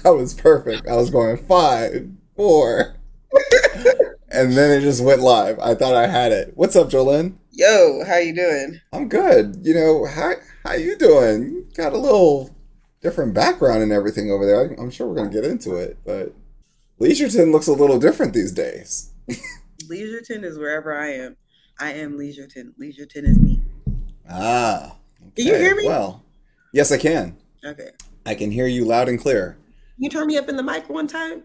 that was perfect. I was going five, four, and then it just went live. I thought I had it. What's up, Jolene? Yo, how you doing? I'm good. You know how how you doing? Got a little different background and everything over there. I'm sure we're gonna get into it, but Leisureton looks a little different these days. Leisureton is wherever I am. I am Leisureton. Leisureton is me. Ah. Okay. Can you hear me? Well, yes, I can. Okay. I can hear you loud and clear. You turn me up in the mic one time?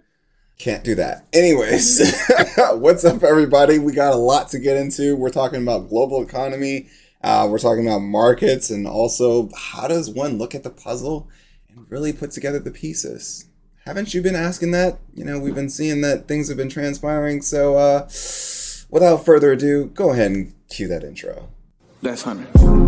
Can't do that. Anyways, what's up, everybody? We got a lot to get into. We're talking about global economy. Uh, we're talking about markets and also how does one look at the puzzle and really put together the pieces. Haven't you been asking that? You know, we've been seeing that things have been transpiring. So, uh, without further ado, go ahead and cue that intro. That's Hunter.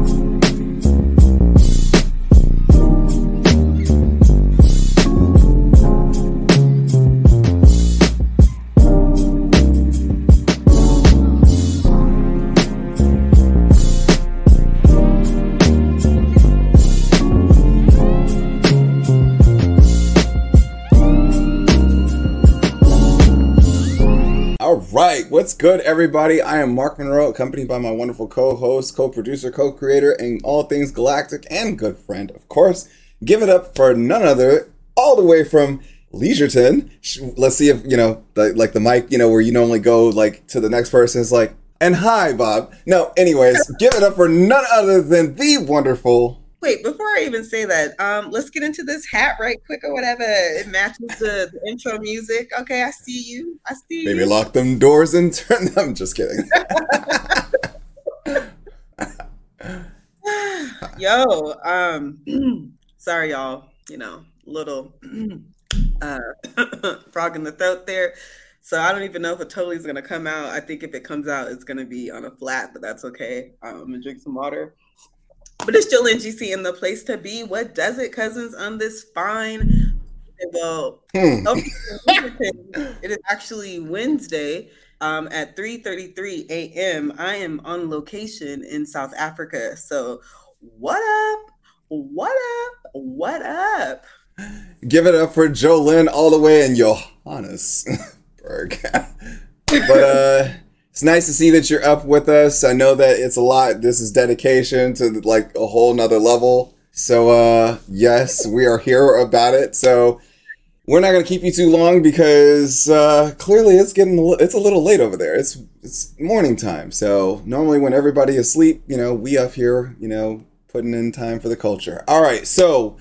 Right, what's good, everybody? I am Mark Monroe, accompanied by my wonderful co-host, co-producer, co-creator, and all things galactic and good friend, of course. Give it up for none other, all the way from Leisureton. Let's see if you know, the, like the mic, you know, where you normally go like to the next person is like, and hi, Bob. No, anyways, give it up for none other than the wonderful Wait, before I even say that, um, let's get into this hat right quick or whatever. It matches the, the intro music. Okay, I see you. I see you. Maybe you. lock them doors and turn them. I'm just kidding. Yo, um, sorry, y'all. You know, little uh, frog in the throat there. So I don't even know if it totally is gonna come out. I think if it comes out, it's gonna be on a flat, but that's okay. Um, I'm gonna drink some water. But it's in GC in the place to be. What does it, cousins, on this fine? Well, hmm. it is actually Wednesday um, at 3:33 a.m. I am on location in South Africa. So, what up? What up? What up? Give it up for Jolene all the way in Johannesburg. but uh it's nice to see that you're up with us. I know that it's a lot. This is dedication to like a whole nother level. So uh yes, we are here about it. So we're not gonna keep you too long because uh, clearly it's getting a it's a little late over there. It's it's morning time. So normally when everybody is asleep, you know, we up here, you know, putting in time for the culture. All right, so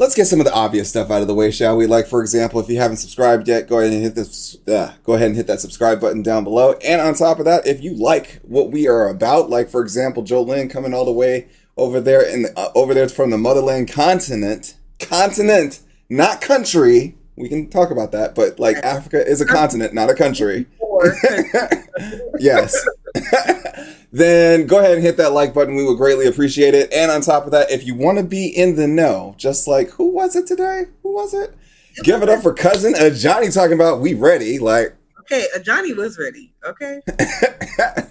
let's get some of the obvious stuff out of the way, shall we? Like, for example, if you haven't subscribed yet, go ahead and hit this. Uh, go ahead and hit that subscribe button down below. And on top of that, if you like what we are about, like for example, Jolene coming all the way over there and the, uh, over there from the motherland continent, continent, not country. We can talk about that, but like Africa is a continent, not a country. yes. then go ahead and hit that like button. We would greatly appreciate it. And on top of that, if you want to be in the know, just like who was it today? Who was it? Give it up for cousin Johnny talking about we ready. Like okay, Johnny was ready. Okay.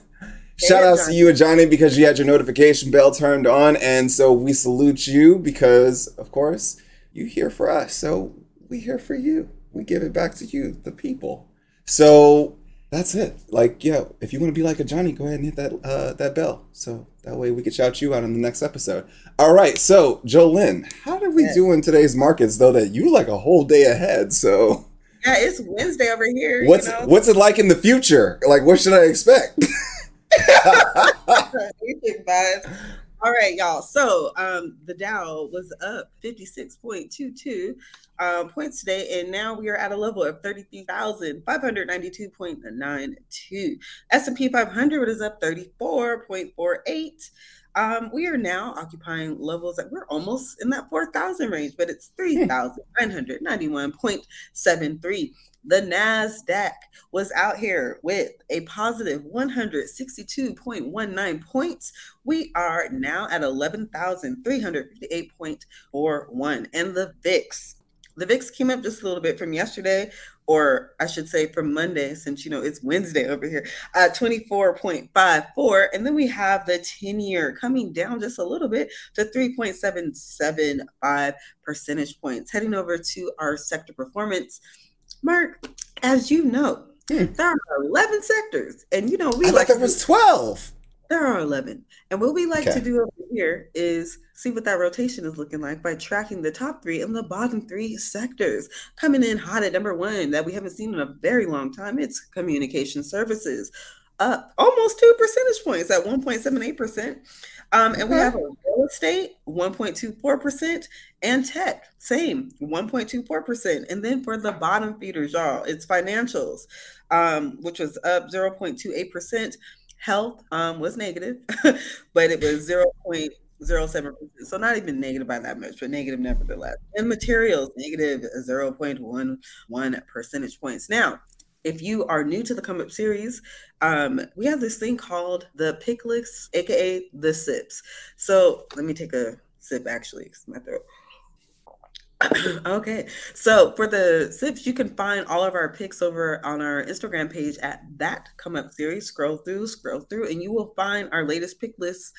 Shout out to you, Johnny, because you had your notification bell turned on, and so we salute you because, of course, you here for us. So we here for you. We give it back to you, the people. So that's it. Like, yeah, if you want to be like a Johnny, go ahead and hit that uh, that bell. So that way we can shout you out in the next episode. All right. So, Jolene, how did we do in today's markets though that you like a whole day ahead? So Yeah, it's Wednesday over here. What's you know? what's it like in the future? Like what should I expect? All right, y'all. So um, the Dow was up 56.22 um, points today, and now we are at a level of 33,592.92. S&P 500 is up 34.48. Um, we are now occupying levels that we're almost in that 4,000 range, but it's hmm. 3,991.73. The NASDAQ was out here with a positive 162.19 points. We are now at 11,358.41. And the VIX the VIX came up just a little bit from yesterday, or I should say from Monday, since you know it's Wednesday over here, uh, 24.54. And then we have the 10 year coming down just a little bit to 3.775 percentage points. Heading over to our sector performance. Mark, as you know, hmm. there are 11 sectors. And you know, we I like there was 12. There are 11. And what we like okay. to do over here is see what that rotation is looking like by tracking the top three and the bottom three sectors. Coming in hot at number one that we haven't seen in a very long time, it's communication services, up almost two percentage points at 1.78%. Um, and we have a real estate, 1.24%, and tech, same, 1.24%. And then for the bottom feeders, y'all, it's financials, um, which was up 0.28%. Health um, was negative, but it was 0.07%. So not even negative by that much, but negative nevertheless. And materials, negative 0.11 percentage points. Now, if you are new to the come up series, um, we have this thing called the pick aka the sips. So let me take a sip actually, my throat. okay. So for the sips, you can find all of our picks over on our Instagram page at that come up series. Scroll through, scroll through, and you will find our latest pick lists,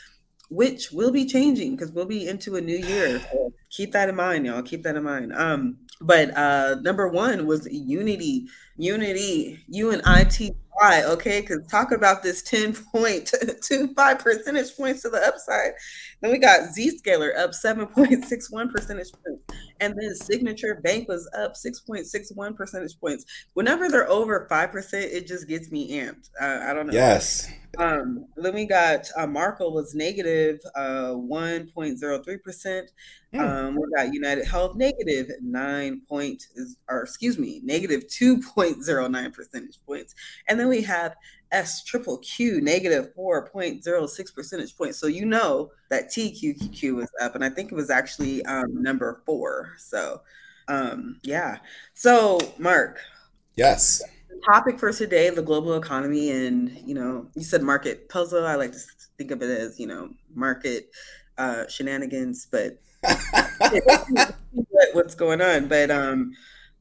which will be changing because we'll be into a new year. So keep that in mind, y'all. Keep that in mind. Um, but uh number one was unity unity u and i t y okay because talk about this 10.25 percentage points to the upside then we got zscaler up 7.61 percentage points. And then signature bank was up 6.61 percentage points. Whenever they're over 5% it just gets me amped. Uh, i don't know. Yes. Um, then we got uh, Markel was negative uh, 1.03 percent. Mm. Um, we got United Health negative nine point, or excuse me, negative 2.09 percentage points, and then we have S triple Q negative 4.06 percentage points. So you know that TQQQ was up, and I think it was actually um, number four. So um, yeah. So Mark. Yes topic for today the global economy and you know you said market puzzle i like to think of it as you know market uh shenanigans but what's going on but um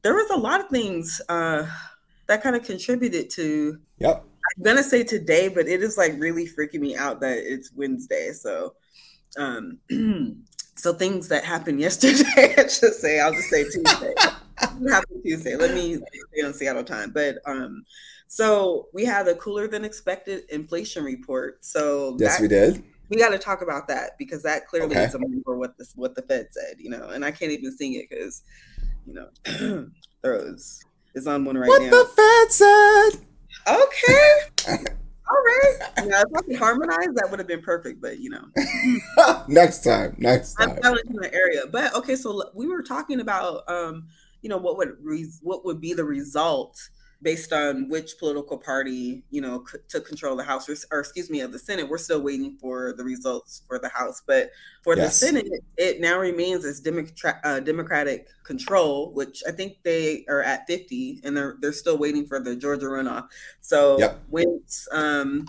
there was a lot of things uh that kind of contributed to yep i'm gonna say today but it is like really freaking me out that it's wednesday so um so things that happened yesterday i should say i'll just say tuesday happened Tuesday. Let me stay on Seattle time. But um, so we had a cooler than expected inflation report. So yes, that, we did. We got to talk about that because that clearly okay. is a for what the what the Fed said. You know, and I can't even sing it because you know throws is on one right what now. What the Fed said. Okay. All right. Yeah, if I could harmonize, that would have been perfect. But you know, next time, next time. I'm in the area. But okay, so we were talking about um, you know what would re- what would be the result based on which political party you know c- to control of the house or, or, excuse me of the senate we're still waiting for the results for the house but for yes. the senate it now remains as Democrat, uh, democratic control which i think they are at 50 and they're they're still waiting for the georgia runoff so yep. once um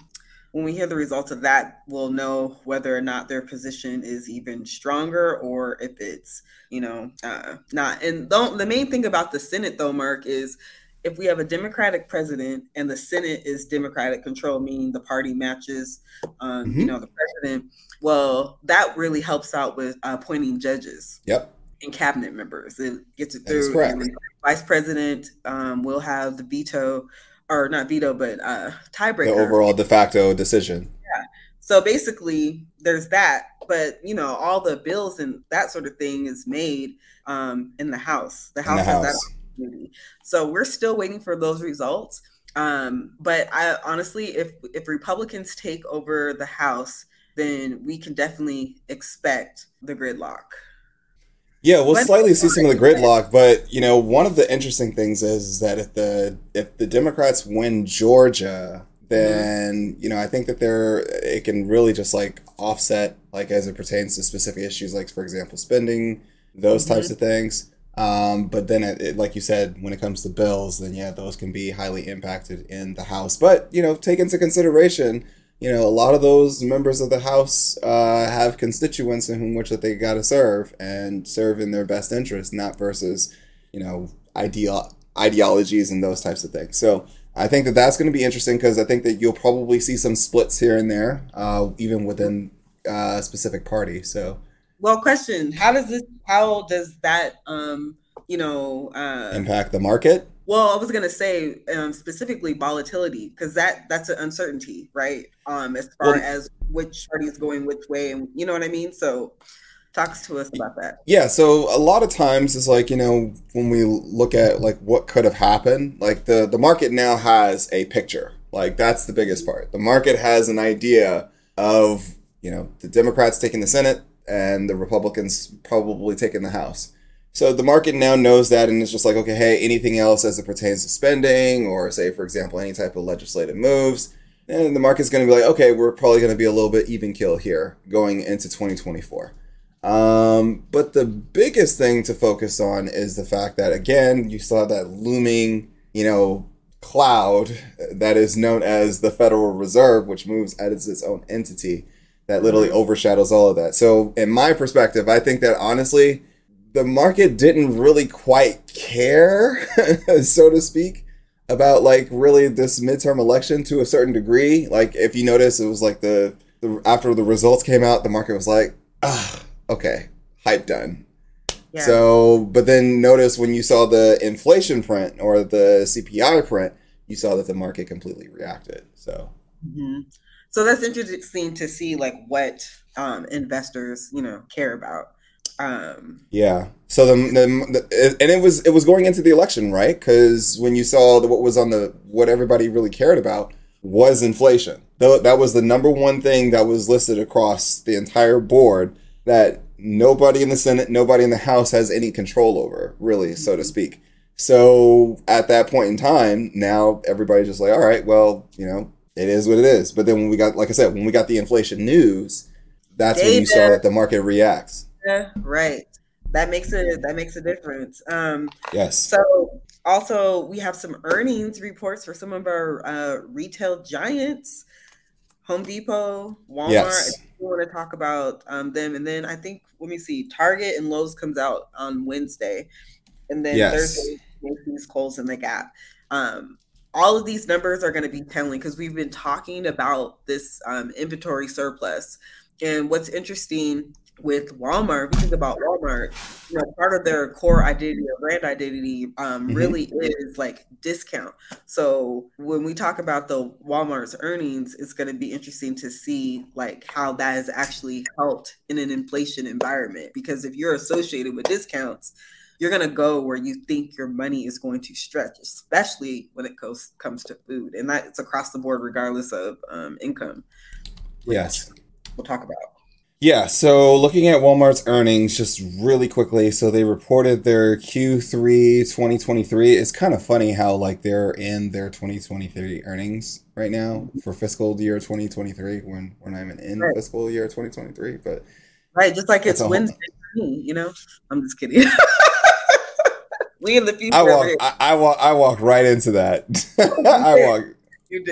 when we hear the results of that, we'll know whether or not their position is even stronger or if it's, you know, uh, not. And the, the main thing about the Senate, though, Mark, is if we have a Democratic president and the Senate is Democratic control, meaning the party matches, um, mm-hmm. you know, the president, well, that really helps out with uh, appointing judges. Yep. And cabinet members. It gets it through. Vice president um, will have the veto or not veto, but uh, tiebreaker. The overall de facto decision. Yeah. So basically, there's that, but you know, all the bills and that sort of thing is made um, in the House. The House the has house. that So we're still waiting for those results. Um, but I honestly, if if Republicans take over the House, then we can definitely expect the gridlock. Yeah, we'll slightly see some of the gridlock, but you know, one of the interesting things is, is that if the if the Democrats win Georgia, then mm-hmm. you know I think that they're it can really just like offset like as it pertains to specific issues, like for example spending, those mm-hmm. types of things. Um, but then, it, it, like you said, when it comes to bills, then yeah, those can be highly impacted in the House. But you know, take into consideration you know, a lot of those members of the House uh, have constituents in whom which that they got to serve and serve in their best interest, not versus, you know, ideal ideologies and those types of things. So I think that that's going to be interesting because I think that you'll probably see some splits here and there, uh, even within uh, a specific party. So, well, question: How does this? How does that? Um, you know, uh, impact the market? Well, I was gonna say um, specifically volatility because that that's an uncertainty, right? Um, as far well, as which party is going which way, and you know what I mean. So, talks to us about that. Yeah, so a lot of times it's like, you know, when we look at like what could have happened, like the the market now has a picture. Like that's the biggest part. The market has an idea of, you know, the Democrats taking the Senate and the Republicans probably taking the House. So the market now knows that and it's just like, okay, hey, anything else as it pertains to spending or say for example any type of legislative moves, and the market's going to be like, okay, we're probably going to be a little bit even kill here going into 2024. Um, but the biggest thing to focus on is the fact that again, you saw that looming, you know, cloud that is known as the Federal Reserve, which moves as its own entity that literally overshadows all of that. So, in my perspective, I think that honestly, the market didn't really quite care, so to speak, about like really this midterm election to a certain degree. Like, if you notice, it was like the, the after the results came out, the market was like, ah okay, hype done. Yeah. So, but then notice when you saw the inflation print or the CPI print, you saw that the market completely reacted. So, mm-hmm. So that's interesting to see like what um, investors, you know, care about. Um, yeah. So the, the, the, and it was it was going into the election, right? Because when you saw the, what was on the what everybody really cared about was inflation. That was the number one thing that was listed across the entire board that nobody in the Senate, nobody in the House has any control over, really, so to speak. So at that point in time, now everybody's just like, all right, well, you know, it is what it is. But then when we got, like I said, when we got the inflation news, that's when you saw that the market reacts. Yeah, right. That makes it that makes a difference. Um, yes. So also we have some earnings reports for some of our uh, retail giants. Home Depot, Walmart. Yes. We want to talk about um, them, and then I think let me see, Target and Lowe's comes out on Wednesday, and then yes. Thursday Macy's, Kohl's, and the Gap. Um, all of these numbers are going to be telling because we've been talking about this um, inventory surplus. And what's interesting with Walmart, we think about Walmart, you know, part of their core identity or brand identity um, mm-hmm. really is like discount. So when we talk about the Walmart's earnings, it's going to be interesting to see like how that has actually helped in an inflation environment. Because if you're associated with discounts, you're going to go where you think your money is going to stretch, especially when it goes comes to food, and that's across the board, regardless of um, income. Yes, we'll talk about. Yeah, so looking at Walmart's earnings just really quickly, so they reported their Q3 2023. It's kind of funny how like they're in their 2023 earnings right now for fiscal year 2023 when we're not even in right. fiscal year 2023, but Right, just like it's Wednesday for you know. I'm just kidding. we in the future. I walk I, I, walk I walk right into that. I walk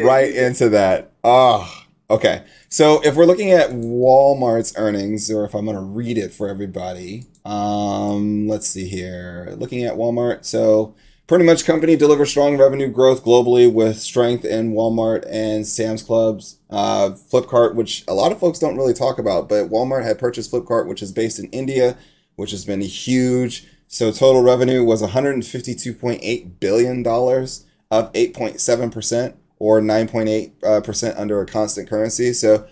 right into that. Oh, okay. So if we're looking at Walmart's earnings, or if I'm going to read it for everybody, um, let's see here. Looking at Walmart, so pretty much company delivers strong revenue growth globally with strength in Walmart and Sam's Clubs. Uh, Flipkart, which a lot of folks don't really talk about, but Walmart had purchased Flipkart, which is based in India, which has been huge. So total revenue was 152.8 billion dollars, up 8.7 percent or 9.8% uh, under a constant currency. So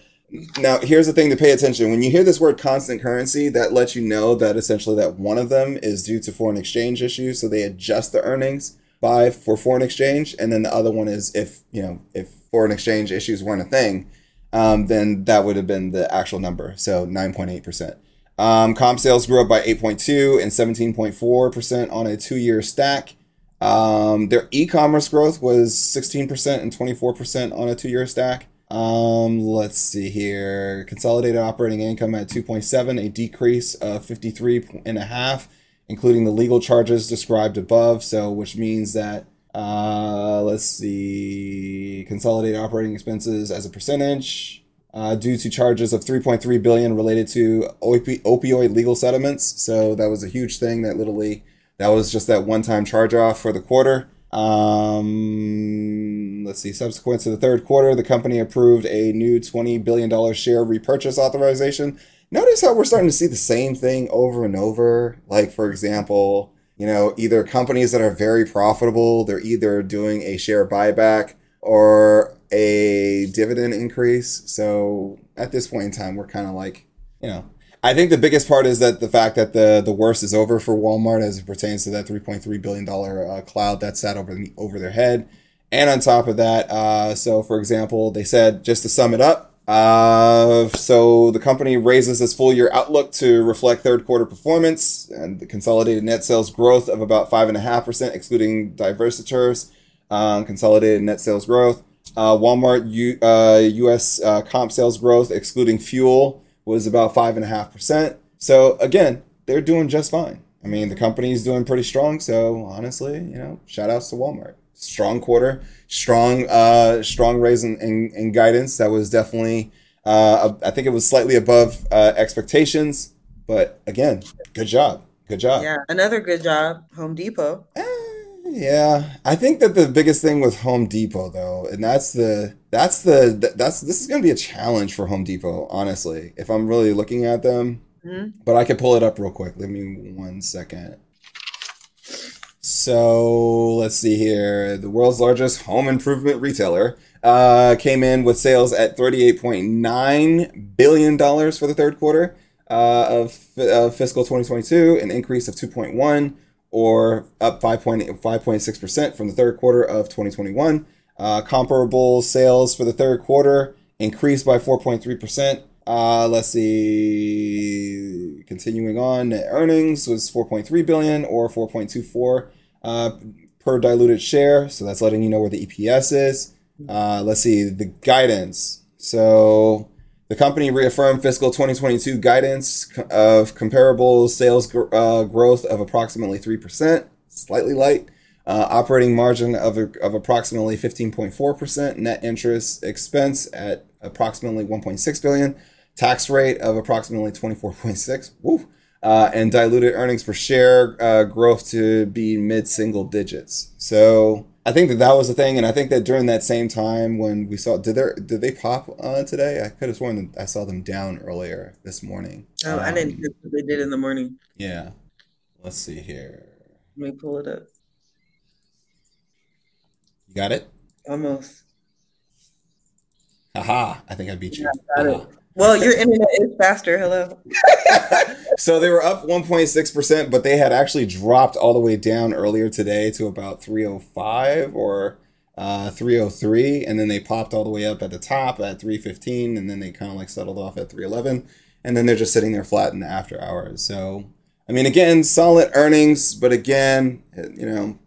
now here's the thing to pay attention. When you hear this word constant currency, that lets you know that essentially that one of them is due to foreign exchange issues. So they adjust the earnings by for foreign exchange. And then the other one is if, you know, if foreign exchange issues weren't a thing, um, then that would have been the actual number. So 9.8%. Um, comp sales grew up by 8.2 and 17.4% on a two year stack. Um, their e-commerce growth was 16% and 24% on a two-year stack. Um, let's see here. Consolidated operating income at 2.7, a decrease of 53 and a half, including the legal charges described above. So, which means that uh, let's see, consolidated operating expenses as a percentage uh, due to charges of 3.3 billion related to opi- opioid legal settlements. So that was a huge thing that literally That was just that one time charge off for the quarter. Um, let's see. Subsequent to the third quarter, the company approved a new $20 billion share repurchase authorization. Notice how we're starting to see the same thing over and over. Like, for example, you know, either companies that are very profitable, they're either doing a share buyback or a dividend increase. So at this point in time, we're kind of like, you know, I think the biggest part is that the fact that the the worst is over for Walmart as it pertains to that 3.3 billion dollar uh, cloud that sat over over their head. And on top of that, uh, so for example, they said just to sum it up, uh, so the company raises its full year outlook to reflect third quarter performance and the consolidated net sales growth of about five and a half percent, excluding divestitures. Um, consolidated net sales growth. Uh, Walmart U, uh, U.S. Uh, comp sales growth, excluding fuel, was about five and a half percent. So again, they're doing just fine. I mean, the company is doing pretty strong. So honestly, you know, shout outs to Walmart. Strong quarter, strong, uh, strong raise in, in, in guidance. That was definitely, uh, I think it was slightly above uh, expectations. But again, good job. Good job. Yeah, another good job, Home Depot. Eh, yeah, I think that the biggest thing with Home Depot though, and that's the that's the that's this is going to be a challenge for Home Depot, honestly. If I'm really looking at them, mm-hmm. but I can pull it up real quick. Let me one second. So let's see here. The world's largest home improvement retailer uh, came in with sales at $38.9 billion for the third quarter uh, of, of fiscal 2022, an increase of 2.1 or up 5.6% from the third quarter of 2021. Uh, comparable sales for the third quarter increased by 4.3%. Uh, let's see. Continuing on, net earnings was 4.3 billion or 4.24 uh, per diluted share. So that's letting you know where the EPS is. Uh, let's see the guidance. So the company reaffirmed fiscal 2022 guidance of comparable sales gr- uh, growth of approximately 3%, slightly light. Uh, operating margin of, of approximately 15.4%, net interest expense at approximately 1.6 billion, tax rate of approximately 24.6, woo, uh, and diluted earnings per share uh, growth to be mid single digits. So I think that that was the thing, and I think that during that same time when we saw did they did they pop uh, today? I could have sworn that I saw them down earlier this morning. Oh, um, I didn't. Um, they did in the morning. Yeah. Let's see here. Let me pull it up. You got it. Almost. Haha! I think I beat you. Yeah, got it. Well, your internet is faster. Hello. so they were up 1.6%, but they had actually dropped all the way down earlier today to about 305 or uh, 303. And then they popped all the way up at the top at 315. And then they kind of like settled off at 311. And then they're just sitting there flat in the after hours. So, I mean, again, solid earnings, but again, you know,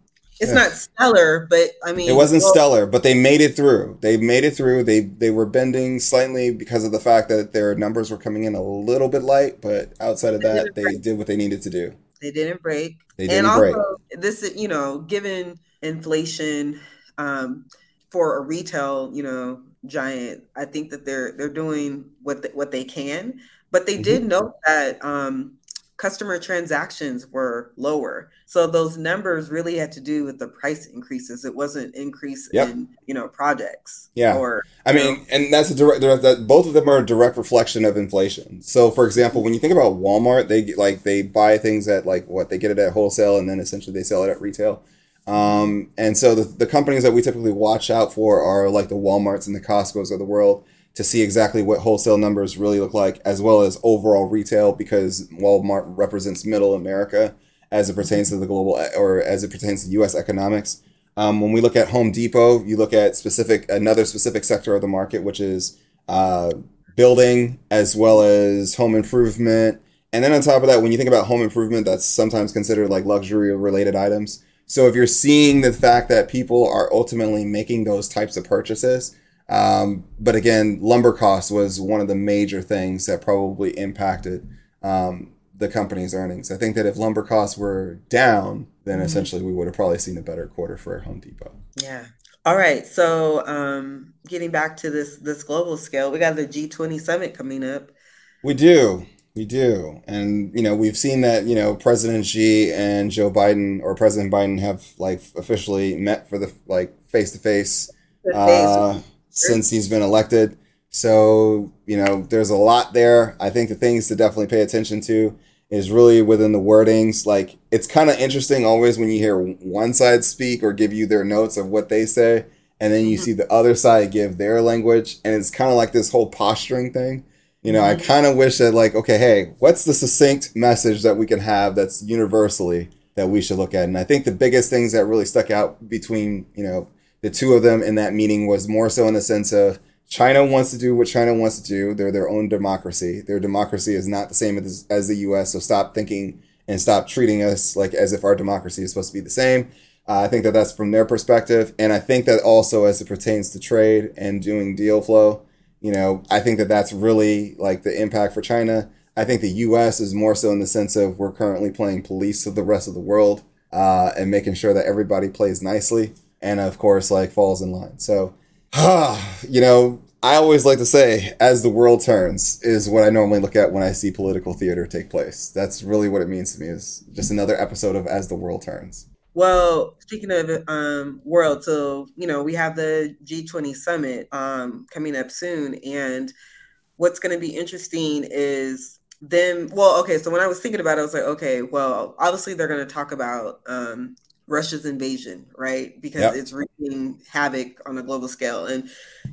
it's not stellar, but I mean, it wasn't well, stellar, but they made it through. They made it through. They they were bending slightly because of the fact that their numbers were coming in a little bit light, but outside of that, they break. did what they needed to do. They didn't break. They didn't and also, break. This is you know, given inflation, um, for a retail you know giant, I think that they're they're doing what the, what they can. But they mm-hmm. did note that um, customer transactions were lower. So those numbers really had to do with the price increases. It wasn't increase yep. in, you know, projects. Yeah. Or I mean, know. and that's a direct that both of them are a direct reflection of inflation. So for example, when you think about Walmart, they like they buy things at like what they get it at wholesale and then essentially they sell it at retail. Um, and so the, the companies that we typically watch out for are like the Walmarts and the Costco's of the world to see exactly what wholesale numbers really look like, as well as overall retail, because Walmart represents middle America as it pertains to the global or as it pertains to U.S. economics. Um, when we look at Home Depot, you look at specific another specific sector of the market, which is uh, building as well as home improvement. And then on top of that, when you think about home improvement, that's sometimes considered like luxury related items. So if you're seeing the fact that people are ultimately making those types of purchases, um, but again, lumber cost was one of the major things that probably impacted um, the company's earnings. I think that if lumber costs were down, then mm-hmm. essentially we would have probably seen a better quarter for Home Depot. Yeah. All right. So um, getting back to this this global scale, we got the G20 summit coming up. We do. We do. And, you know, we've seen that, you know, President Xi and Joe Biden or President Biden have like officially met for the like face to face since he's been elected. So, you know, there's a lot there. I think the things to definitely pay attention to is really within the wordings. Like, it's kind of interesting always when you hear one side speak or give you their notes of what they say, and then you mm-hmm. see the other side give their language. And it's kind of like this whole posturing thing. You know, mm-hmm. I kind of wish that, like, okay, hey, what's the succinct message that we can have that's universally that we should look at? And I think the biggest things that really stuck out between, you know, the two of them in that meeting was more so in the sense of, China wants to do what China wants to do. They're their own democracy. Their democracy is not the same as, as the U.S. So stop thinking and stop treating us like as if our democracy is supposed to be the same. Uh, I think that that's from their perspective, and I think that also as it pertains to trade and doing deal flow, you know, I think that that's really like the impact for China. I think the U.S. is more so in the sense of we're currently playing police to the rest of the world uh, and making sure that everybody plays nicely, and of course, like falls in line. So you know, I always like to say, as the world turns, is what I normally look at when I see political theater take place. That's really what it means to me, is just another episode of As the World Turns. Well, speaking of um, world, so, you know, we have the G20 summit um, coming up soon. And what's going to be interesting is them. Well, okay, so when I was thinking about it, I was like, okay, well, obviously they're going to talk about um, Russia's invasion, right? Because yep. it's wreaking havoc on a global scale. And,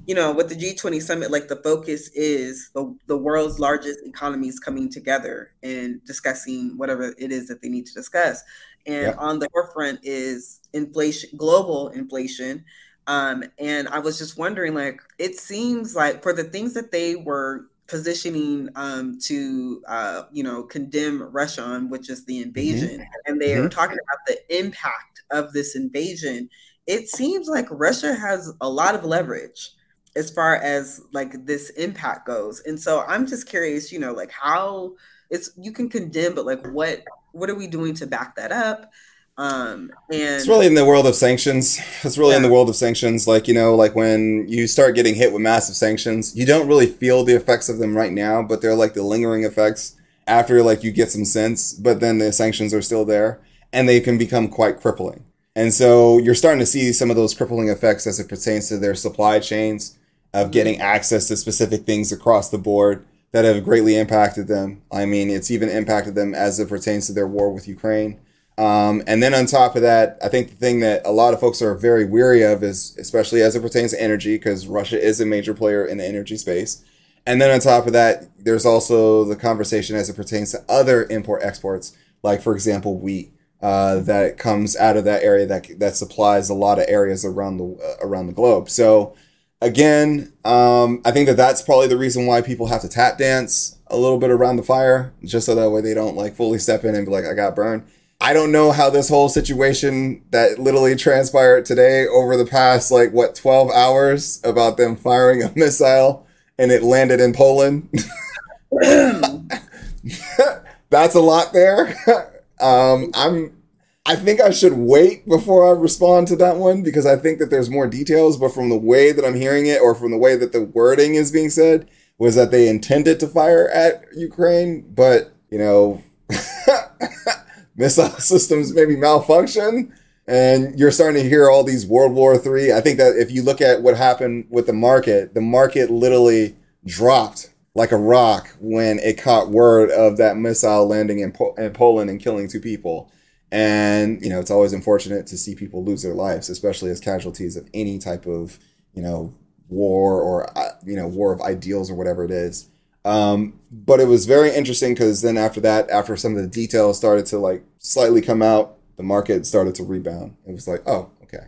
you know, with the G20 summit, like the focus is the, the world's largest economies coming together and discussing whatever it is that they need to discuss. And yep. on the forefront is inflation, global inflation. Um, and I was just wondering, like, it seems like for the things that they were positioning um, to uh, you know condemn Russia on, which is the mm-hmm. invasion, mm-hmm. and they mm-hmm. are talking about the impact of this invasion. It seems like Russia has a lot of leverage as far as like this impact goes, and so I'm just curious, you know, like how it's you can condemn, but like what what are we doing to back that up? Um, and it's really in the world of sanctions. It's really yeah. in the world of sanctions. Like, you know, like when you start getting hit with massive sanctions, you don't really feel the effects of them right now, but they're like the lingering effects after like you get some sense, but then the sanctions are still there and they can become quite crippling. And so you're starting to see some of those crippling effects as it pertains to their supply chains of mm-hmm. getting access to specific things across the board that have greatly impacted them. I mean, it's even impacted them as it pertains to their war with Ukraine um, and then on top of that, I think the thing that a lot of folks are very weary of is, especially as it pertains to energy, because Russia is a major player in the energy space. And then on top of that, there's also the conversation as it pertains to other import exports, like for example wheat, uh, that comes out of that area that that supplies a lot of areas around the uh, around the globe. So again, um, I think that that's probably the reason why people have to tap dance a little bit around the fire, just so that way they don't like fully step in and be like, I got burned. I don't know how this whole situation that literally transpired today over the past like what 12 hours about them firing a missile and it landed in Poland. That's a lot there. um, I'm I think I should wait before I respond to that one because I think that there's more details, but from the way that I'm hearing it or from the way that the wording is being said was that they intended to fire at Ukraine, but you know missile systems maybe malfunction and you're starting to hear all these world war three. I think that if you look at what happened with the market the market literally dropped like a rock when it caught word of that missile landing in, po- in poland and killing two people. And you know it's always unfortunate to see people lose their lives especially as casualties of any type of you know war or uh, you know war of ideals or whatever it is um, but it was very interesting because then after that, after some of the details started to like slightly come out, the market started to rebound. It was like, oh, okay.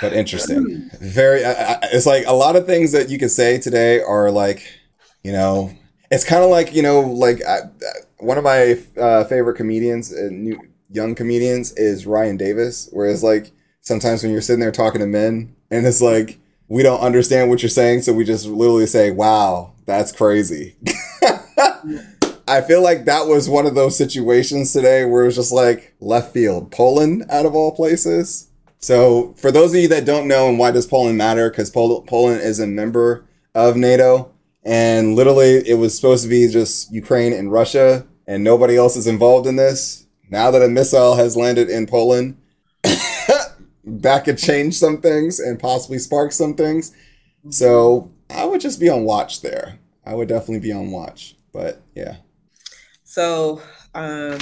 But interesting. Very. Uh, it's like a lot of things that you could say today are like, you know, it's kind of like you know, like uh, one of my uh, favorite comedians, uh, new young comedians, is Ryan Davis. Whereas like sometimes when you're sitting there talking to men, and it's like we don't understand what you're saying, so we just literally say, "Wow, that's crazy. I feel like that was one of those situations today where it was just like left field. Poland, out of all places. So, for those of you that don't know, and why does Poland matter? Because Pol- Poland is a member of NATO. And literally, it was supposed to be just Ukraine and Russia, and nobody else is involved in this. Now that a missile has landed in Poland, that could change some things and possibly spark some things. So I would just be on watch there. I would definitely be on watch. But yeah. So, um,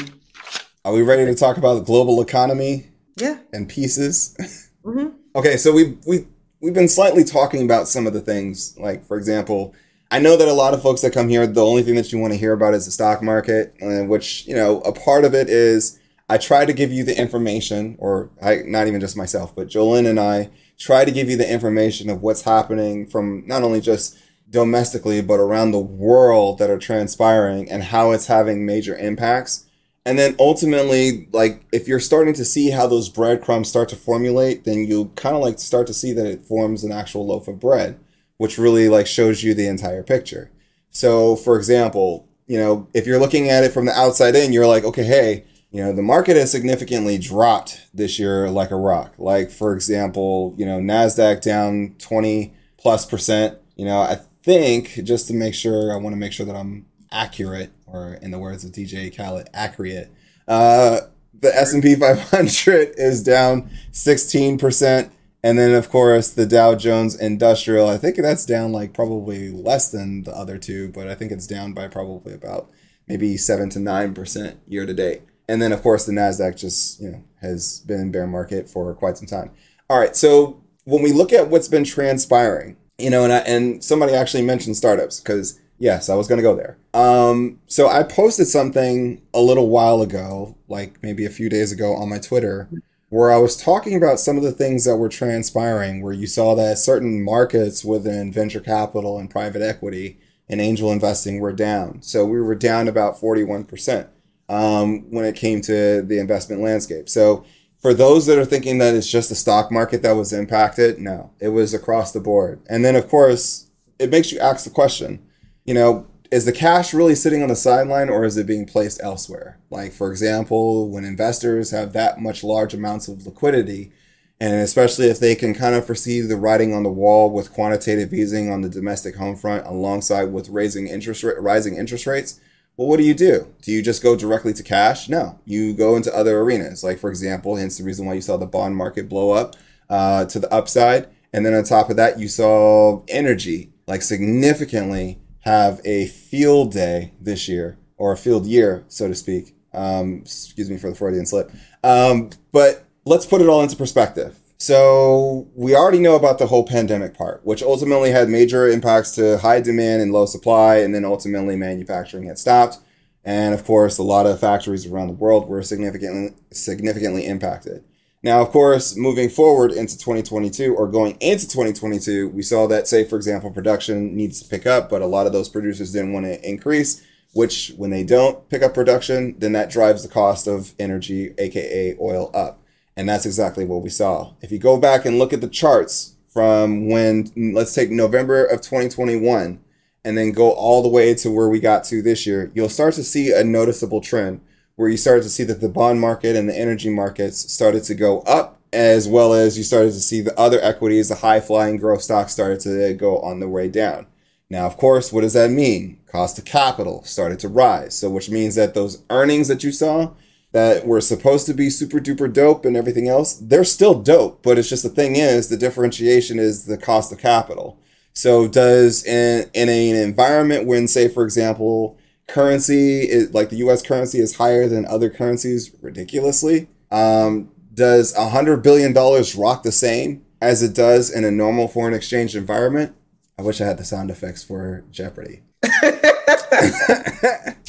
are we ready to talk about the global economy? Yeah. And pieces. Mm-hmm. okay, so we we we've been slightly talking about some of the things, like for example, I know that a lot of folks that come here, the only thing that you want to hear about is the stock market, uh, which you know a part of it is I try to give you the information, or I not even just myself, but Jolene and I try to give you the information of what's happening from not only just domestically but around the world that are transpiring and how it's having major impacts. And then ultimately like if you're starting to see how those breadcrumbs start to formulate then you kind of like start to see that it forms an actual loaf of bread which really like shows you the entire picture. So for example you know if you're looking at it from the outside in you're like okay hey you know the market has significantly dropped this year like a rock like for example you know nasdaq down 20 plus percent you know i think just to make sure i want to make sure that i'm accurate, or in the words of DJ Khaled, accurate. Uh, the S&P 500 is down 16%. And then, of course, the Dow Jones Industrial, I think that's down like probably less than the other two, but I think it's down by probably about maybe 7 to 9% year to date. And then, of course, the NASDAQ just, you know, has been in bear market for quite some time. All right. So when we look at what's been transpiring, you know, and, I, and somebody actually mentioned startups because Yes, I was going to go there. Um, so I posted something a little while ago, like maybe a few days ago on my Twitter, where I was talking about some of the things that were transpiring, where you saw that certain markets within venture capital and private equity and angel investing were down. So we were down about 41% um, when it came to the investment landscape. So for those that are thinking that it's just the stock market that was impacted, no, it was across the board. And then, of course, it makes you ask the question you know, is the cash really sitting on the sideline or is it being placed elsewhere? Like, for example, when investors have that much large amounts of liquidity, and especially if they can kind of foresee the writing on the wall with quantitative easing on the domestic home front alongside with raising interest ra- rising interest rates, well, what do you do? Do you just go directly to cash? No, you go into other arenas. Like, for example, hence the reason why you saw the bond market blow up uh, to the upside. And then on top of that, you saw energy like significantly have a field day this year, or a field year, so to speak. Um, excuse me for the Freudian slip. Um, but let's put it all into perspective. So we already know about the whole pandemic part, which ultimately had major impacts to high demand and low supply, and then ultimately manufacturing had stopped. And of course, a lot of factories around the world were significantly significantly impacted. Now, of course, moving forward into 2022 or going into 2022, we saw that, say, for example, production needs to pick up, but a lot of those producers didn't want to increase, which when they don't pick up production, then that drives the cost of energy, aka oil, up. And that's exactly what we saw. If you go back and look at the charts from when, let's take November of 2021, and then go all the way to where we got to this year, you'll start to see a noticeable trend where you started to see that the bond market and the energy markets started to go up, as well as you started to see the other equities, the high flying growth stocks started to go on the way down. Now, of course, what does that mean? Cost of capital started to rise. So, which means that those earnings that you saw that were supposed to be super duper dope and everything else, they're still dope. But it's just the thing is, the differentiation is the cost of capital. So, does in, in an environment when, say, for example, currency is like the US currency is higher than other currencies ridiculously. Um, does a hundred billion dollars rock the same as it does in a normal foreign exchange environment? I wish I had the sound effects for Jeopardy.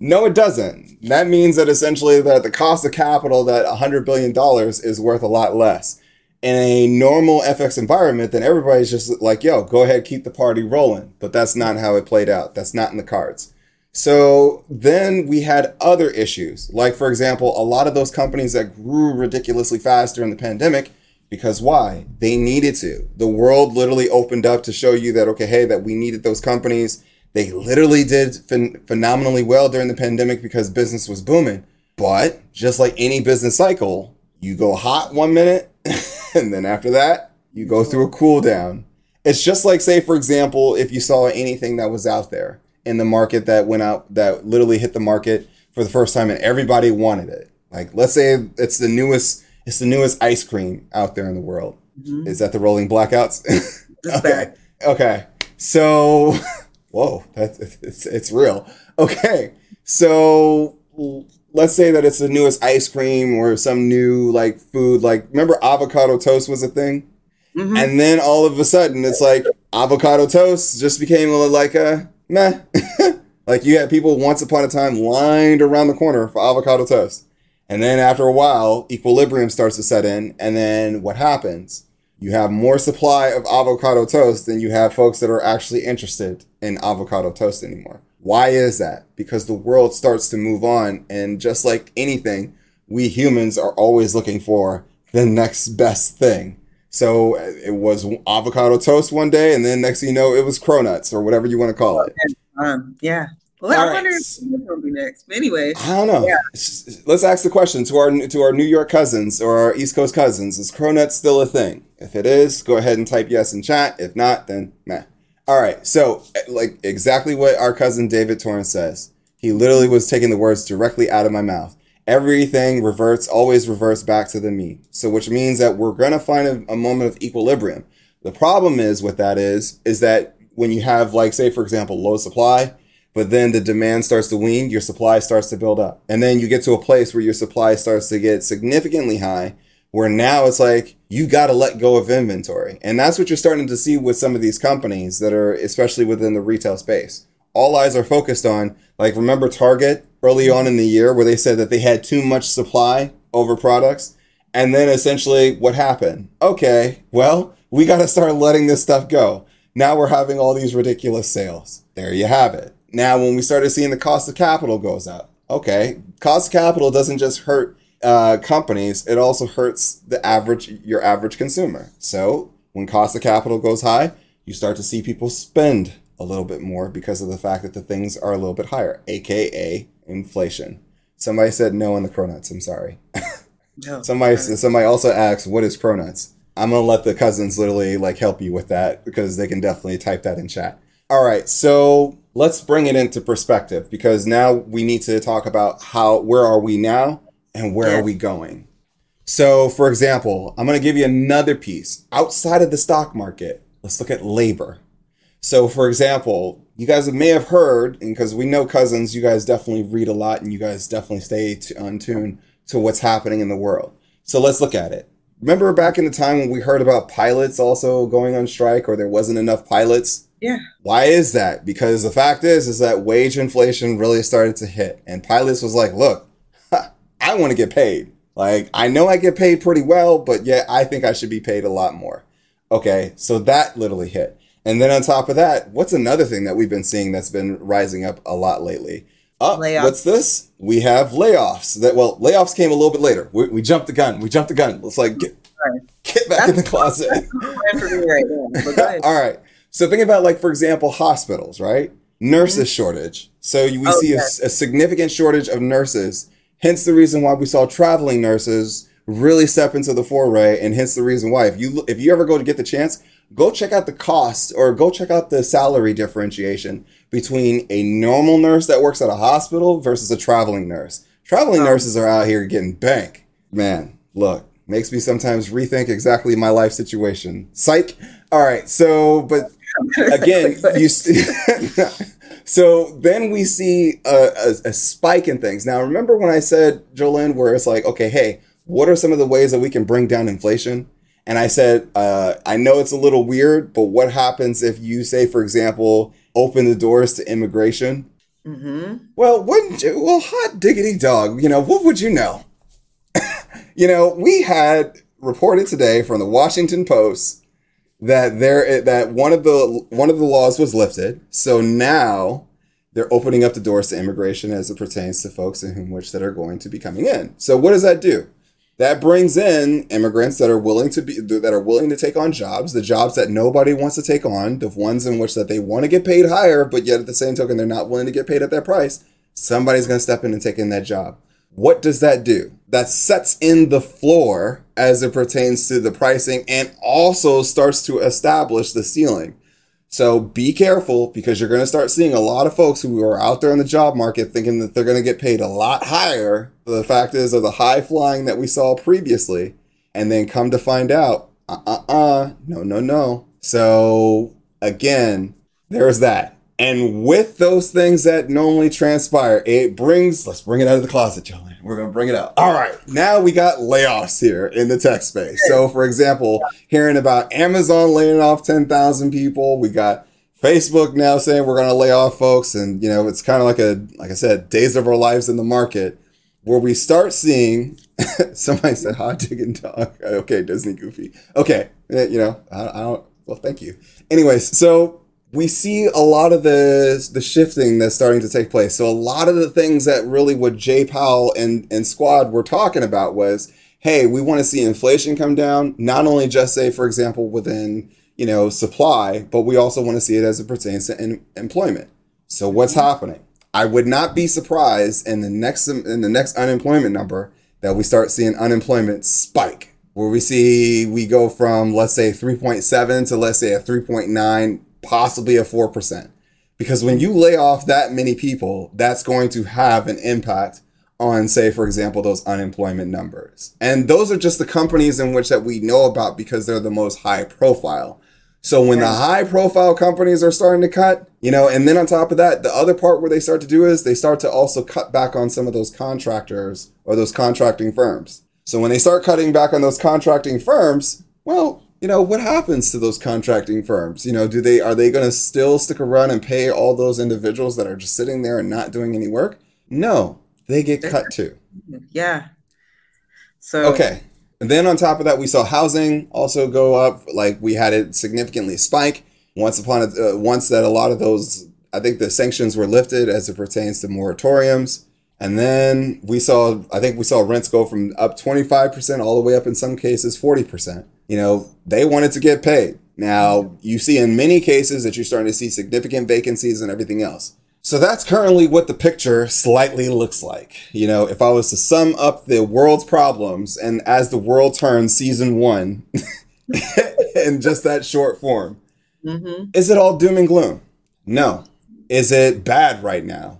no, it doesn't. That means that essentially that the cost of capital that a hundred billion dollars is worth a lot less. In a normal FX environment, then everybody's just like, yo, go ahead, keep the party rolling. But that's not how it played out. That's not in the cards. So then we had other issues. Like, for example, a lot of those companies that grew ridiculously fast during the pandemic, because why? They needed to. The world literally opened up to show you that, okay, hey, that we needed those companies. They literally did phen- phenomenally well during the pandemic because business was booming. But just like any business cycle, you go hot one minute, and then after that, you go through a cool down It's just like, say, for example, if you saw anything that was out there in the market that went out, that literally hit the market for the first time and everybody wanted it. Like, let's say it's the newest, it's the newest ice cream out there in the world. Mm-hmm. Is that the rolling blackouts? okay. Okay. So, whoa, that's it's, it's real. Okay. So let's say that it's the newest ice cream or some new like food. Like, remember avocado toast was a thing? Mm-hmm. And then all of a sudden, it's like avocado toast just became like a meh. like you had people once upon a time lined around the corner for avocado toast. And then after a while, equilibrium starts to set in. And then what happens? You have more supply of avocado toast than you have folks that are actually interested in avocado toast anymore. Why is that? Because the world starts to move on. And just like anything, we humans are always looking for the next best thing. So it was avocado toast one day, and then next thing you know, it was cronuts or whatever you want to call it. Um, yeah. Well, All I wonder right. if will be next. But anyway, I don't know. Yeah. Let's ask the question to our to our New York cousins or our East Coast cousins: Is Cronut still a thing? If it is, go ahead and type yes in chat. If not, then meh. All right. So, eh, like exactly what our cousin David Torrance says. He literally was taking the words directly out of my mouth everything reverts, always reverts back to the me. So, which means that we're going to find a, a, moment of equilibrium. The problem is with that is, is that when you have like, say, for example, low supply, but then the demand starts to wean, your supply starts to build up. And then you get to a place where your supply starts to get significantly high, where now it's like, you got to let go of inventory. And that's what you're starting to see with some of these companies that are, especially within the retail space. All eyes are focused on, like, remember Target? early on in the year where they said that they had too much supply over products. And then essentially what happened? Okay, well, we got to start letting this stuff go. Now we're having all these ridiculous sales. There you have it. Now, when we started seeing the cost of capital goes up, okay, cost of capital doesn't just hurt uh, companies; it also hurts the average, your average consumer. So, when cost of capital goes high, you start to see people spend a little bit more because of the fact that the things are a little bit higher, aka inflation. Somebody said no on the cronuts. I'm sorry. No, somebody somebody also asked what is cronuts. I'm gonna let the cousins literally like help you with that because they can definitely type that in chat. All right, so let's bring it into perspective because now we need to talk about how where are we now and where yeah. are we going. So, for example, I'm going to give you another piece outside of the stock market. Let's look at labor. So, for example, you guys may have heard, and because we know cousins, you guys definitely read a lot and you guys definitely stay t- on tune to what's happening in the world. So let's look at it. Remember back in the time when we heard about pilots also going on strike or there wasn't enough pilots? Yeah. Why is that? Because the fact is, is that wage inflation really started to hit, and pilots was like, "Look, I want to get paid. Like, I know I get paid pretty well, but yet I think I should be paid a lot more." Okay, so that literally hit. And then on top of that, what's another thing that we've been seeing that's been rising up a lot lately? Oh, what's this? We have layoffs. That well, layoffs came a little bit later. We, we jumped the gun. We jumped the gun. Let's like get, get back that's, in the closet. right All right. So think about like for example hospitals, right? Nurses mm-hmm. shortage. So we oh, see a, a significant shortage of nurses. Hence the reason why we saw traveling nurses really step into the foray, and hence the reason why if you if you ever go to get the chance, go check out the cost or go check out the salary differentiation between a normal nurse that works at a hospital versus a traveling nurse. Traveling nurses are out here getting bank. Man, look, makes me sometimes rethink exactly my life situation. Psych. All right, so but again, you st- so then we see a, a, a, spike in things. Now, remember when I said, Jolene, where it's like, okay, hey, what are some of the ways that we can bring down inflation? And I said, uh, I know it's a little weird, but what happens if you say, for example, open the doors to immigration? Mm-hmm. Well, wouldn't you? Well, hot diggity dog, you know, what would you know? you know, we had reported today from the Washington Post that there that one of the one of the laws was lifted. So now they're opening up the doors to immigration as it pertains to folks in whom which that are going to be coming in. So what does that do? that brings in immigrants that are willing to be that are willing to take on jobs the jobs that nobody wants to take on the ones in which that they want to get paid higher but yet at the same token they're not willing to get paid at that price somebody's going to step in and take in that job what does that do that sets in the floor as it pertains to the pricing and also starts to establish the ceiling. So be careful because you're going to start seeing a lot of folks who are out there in the job market thinking that they're going to get paid a lot higher. The fact is, of the high flying that we saw previously, and then come to find out, uh uh uh, no, no, no. So again, there's that. And with those things that normally transpire, it brings, let's bring it out of the closet, Joanne. We're going to bring it up. All right. Now we got layoffs here in the tech space. So, for example, hearing about Amazon laying off 10,000 people, we got Facebook now saying we're going to lay off folks. And, you know, it's kind of like a, like I said, days of our lives in the market where we start seeing somebody said hot digging dog. Okay, Disney Goofy. Okay, eh, you know, I, I don't. Well, thank you. Anyways, so we see a lot of the the shifting that's starting to take place. So a lot of the things that really what Jay Powell and and squad were talking about was, hey, we want to see inflation come down. Not only just say, for example, within you know supply, but we also want to see it as it pertains to in, employment. So what's mm-hmm. happening? I would not be surprised in the next in the next unemployment number that we start seeing unemployment spike where we see we go from let's say 3.7 to let's say a 3.9 possibly a 4%. Because when you lay off that many people, that's going to have an impact on say for example those unemployment numbers. And those are just the companies in which that we know about because they're the most high profile. So when the high profile companies are starting to cut, you know, and then on top of that, the other part where they start to do is they start to also cut back on some of those contractors or those contracting firms. So when they start cutting back on those contracting firms, well, you know what happens to those contracting firms? You know do they are they going to still stick around and pay all those individuals that are just sitting there and not doing any work? No they get cut too. yeah. So okay and then on top of that we saw housing also go up like we had it significantly spike. Once upon a, uh, once that a lot of those i think the sanctions were lifted as it pertains to moratoriums and then we saw i think we saw rents go from up 25% all the way up in some cases 40% you know, they wanted to get paid. Now, you see in many cases that you're starting to see significant vacancies and everything else. So that's currently what the picture slightly looks like. You know, if I was to sum up the world's problems and as the world turns season one in just that short form, mm-hmm. is it all doom and gloom? No. Is it bad right now?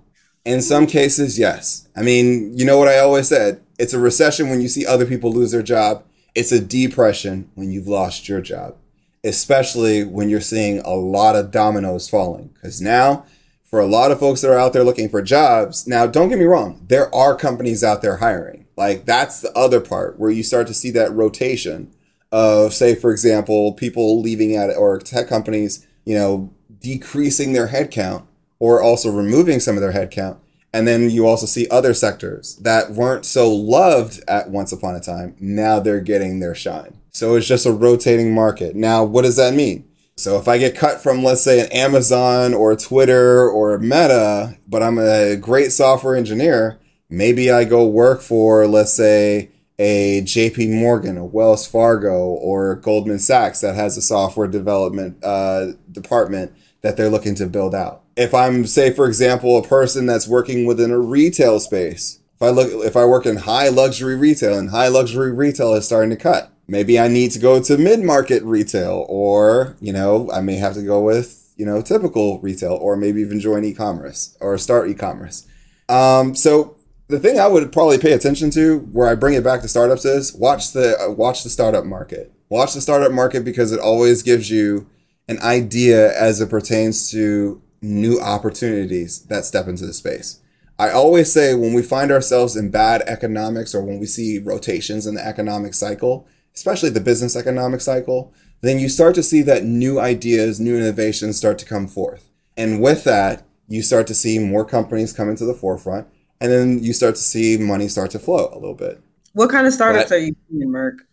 In some cases, yes. I mean, you know what I always said? It's a recession when you see other people lose their job. It's a depression when you've lost your job, especially when you're seeing a lot of dominoes falling. Because now, for a lot of folks that are out there looking for jobs, now don't get me wrong, there are companies out there hiring. Like that's the other part where you start to see that rotation of, say, for example, people leaving at or tech companies, you know, decreasing their headcount or also removing some of their headcount and then you also see other sectors that weren't so loved at once upon a time. Now they're getting their shine. So it's just a rotating market. Now, what does that mean? So if I get cut from, let's say, an Amazon or Twitter or Meta, but I'm a great software engineer, maybe I go work for, let's say, a JP Morgan, a Wells Fargo, or Goldman Sachs that has a software development uh, department that they're looking to build out if I'm say for example a person that's working within a retail space, if I look if I work in high luxury retail and high luxury retail is starting to cut, maybe I need to go to mid-market retail or, you know, I may have to go with, you know, typical retail or maybe even join e-commerce or start e-commerce. Um, so the thing I would probably pay attention to where I bring it back to startups is watch the watch the startup market. Watch the startup market because it always gives you an idea as it pertains to new opportunities that step into the space. I always say when we find ourselves in bad economics or when we see rotations in the economic cycle, especially the business economic cycle, then you start to see that new ideas, new innovations start to come forth. And with that, you start to see more companies come into the forefront, and then you start to see money start to flow a little bit. What kind of startups but, are you seeing, Merk?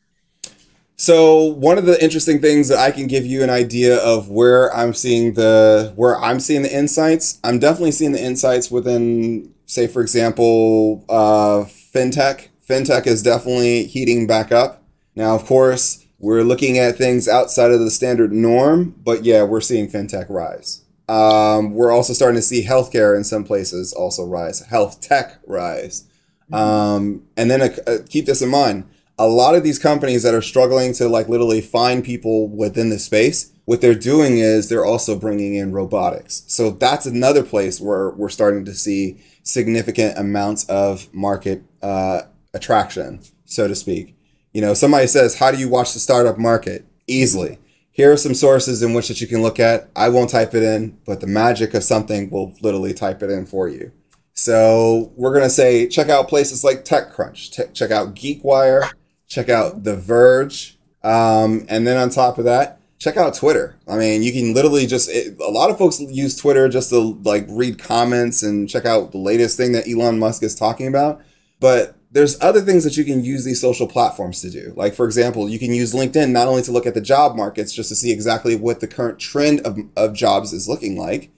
So one of the interesting things that I can give you an idea of where I'm seeing the where I'm seeing the insights. I'm definitely seeing the insights within, say, for example, uh, fintech. Fintech is definitely heating back up. Now, of course, we're looking at things outside of the standard norm, but yeah, we're seeing fintech rise. Um, we're also starting to see healthcare in some places also rise, health tech rise. Mm-hmm. Um, and then uh, keep this in mind a lot of these companies that are struggling to like literally find people within the space, what they're doing is they're also bringing in robotics. So that's another place where we're starting to see significant amounts of market uh, attraction, so to speak. You know, somebody says, "How do you watch the startup market?" Easily. Here are some sources in which that you can look at. I won't type it in, but the magic of something will literally type it in for you. So we're gonna say check out places like TechCrunch, Te- check out GeekWire, check out The Verge, um, and then on top of that, check out Twitter. I mean, you can literally just it, a lot of folks use Twitter just to like read comments and check out the latest thing that Elon Musk is talking about. But there's other things that you can use these social platforms to do. Like for example, you can use LinkedIn not only to look at the job markets just to see exactly what the current trend of, of jobs is looking like,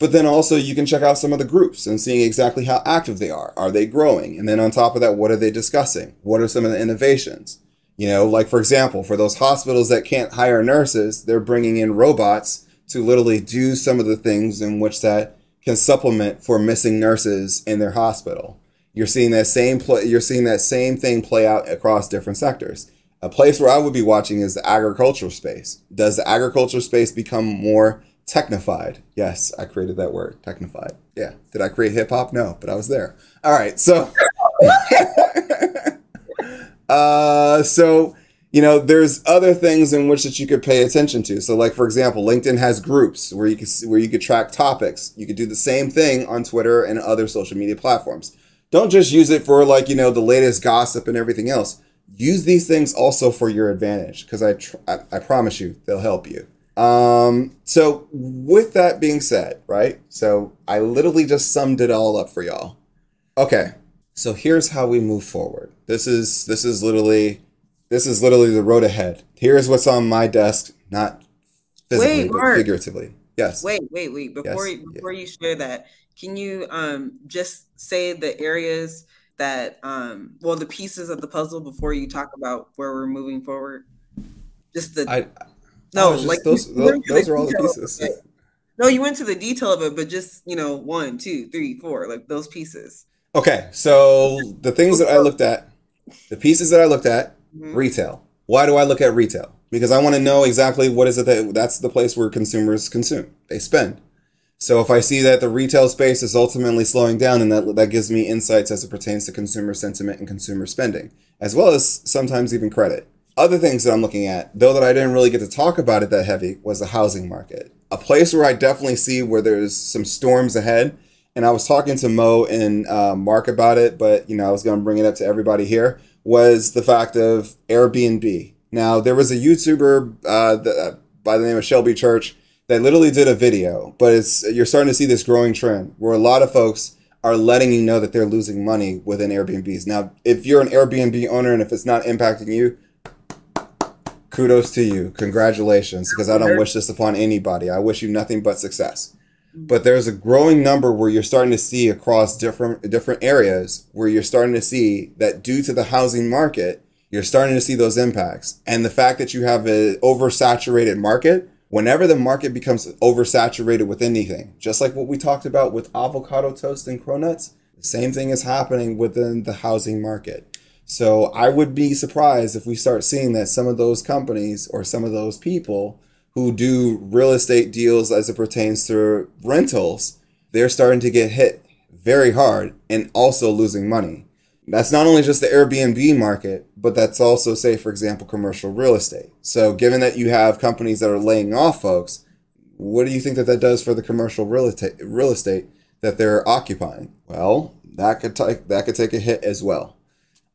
but then also you can check out some of the groups and seeing exactly how active they are. Are they growing? And then on top of that, what are they discussing? What are some of the innovations? You know, like for example, for those hospitals that can't hire nurses, they're bringing in robots to literally do some of the things in which that can supplement for missing nurses in their hospital. You're seeing that same you're seeing that same thing play out across different sectors. A place where I would be watching is the agricultural space. Does the agricultural space become more technified? Yes, I created that word, technified. Yeah. Did I create hip hop? No, but I was there. All right. So uh so you know there's other things in which that you could pay attention to so like for example linkedin has groups where you can where you could track topics you could do the same thing on twitter and other social media platforms don't just use it for like you know the latest gossip and everything else use these things also for your advantage because I, tr- I, I promise you they'll help you um so with that being said right? So i literally just summed it all up for y'all. Okay so here's how we move forward. This is this is literally this is literally the road ahead. Here's what's on my desk not physically Wait, but figuratively. Yes. Wait, wait, wait. Before Yes, you before you share that, can you um just say the areas that um well the pieces of the puzzle before you talk about where we're moving forward? Just the i no, just like those those, those are all the pieces. No, you went to the detail of it, but just you know, one, two, three, four, like those pieces. Okay, so the things that I looked at, the pieces that I looked at, Mhm. retail. Why do I look at retail? Because I want to know exactly what is it that that's the place where consumers consume. They spend. So if I see that the retail space is ultimately slowing down, and that that gives me insights as it pertains to consumer sentiment and consumer spending, as well as sometimes even credit. Other things that I'm looking at, though that I didn't really get to talk about it that heavy, was the housing market. A place where I definitely see where there's some storms ahead. And I was talking to Mo and uh, Mark about it, but you know I was going to bring it up to everybody here. Was the fact of Airbnb. Now there was a YouTuber uh, that, uh, by the name of Shelby Church that literally did a video, but it's you're starting to see this growing trend where a lot of folks are letting you know that they're losing money within Airbnbs. Now, if you're an Airbnb owner and if it's not impacting you, kudos to you. Congratulations, because I don't wish this upon anybody. I wish you nothing but success. Mm. But there's a growing number where you're starting to see across different different areas where you're starting to see that due to the housing market, you're starting to see those impacts. And the fact that you have an oversaturated market, whenever the market becomes oversaturated with anything, just like what we talked about with avocado toast and cronuts, the same thing is happening within the housing market. So I would be surprised if we start seeing that some of those companies or some of those people who do real estate deals as it pertains to rentals, they're starting to get hit very hard and also losing money. That's not only just the Airbnb market, but that's also, say, for example, commercial real estate. So, given that you have companies that are laying off folks, what do you think that that does for the commercial real estate, real estate that they're occupying? Well, that could take that could take a hit as well.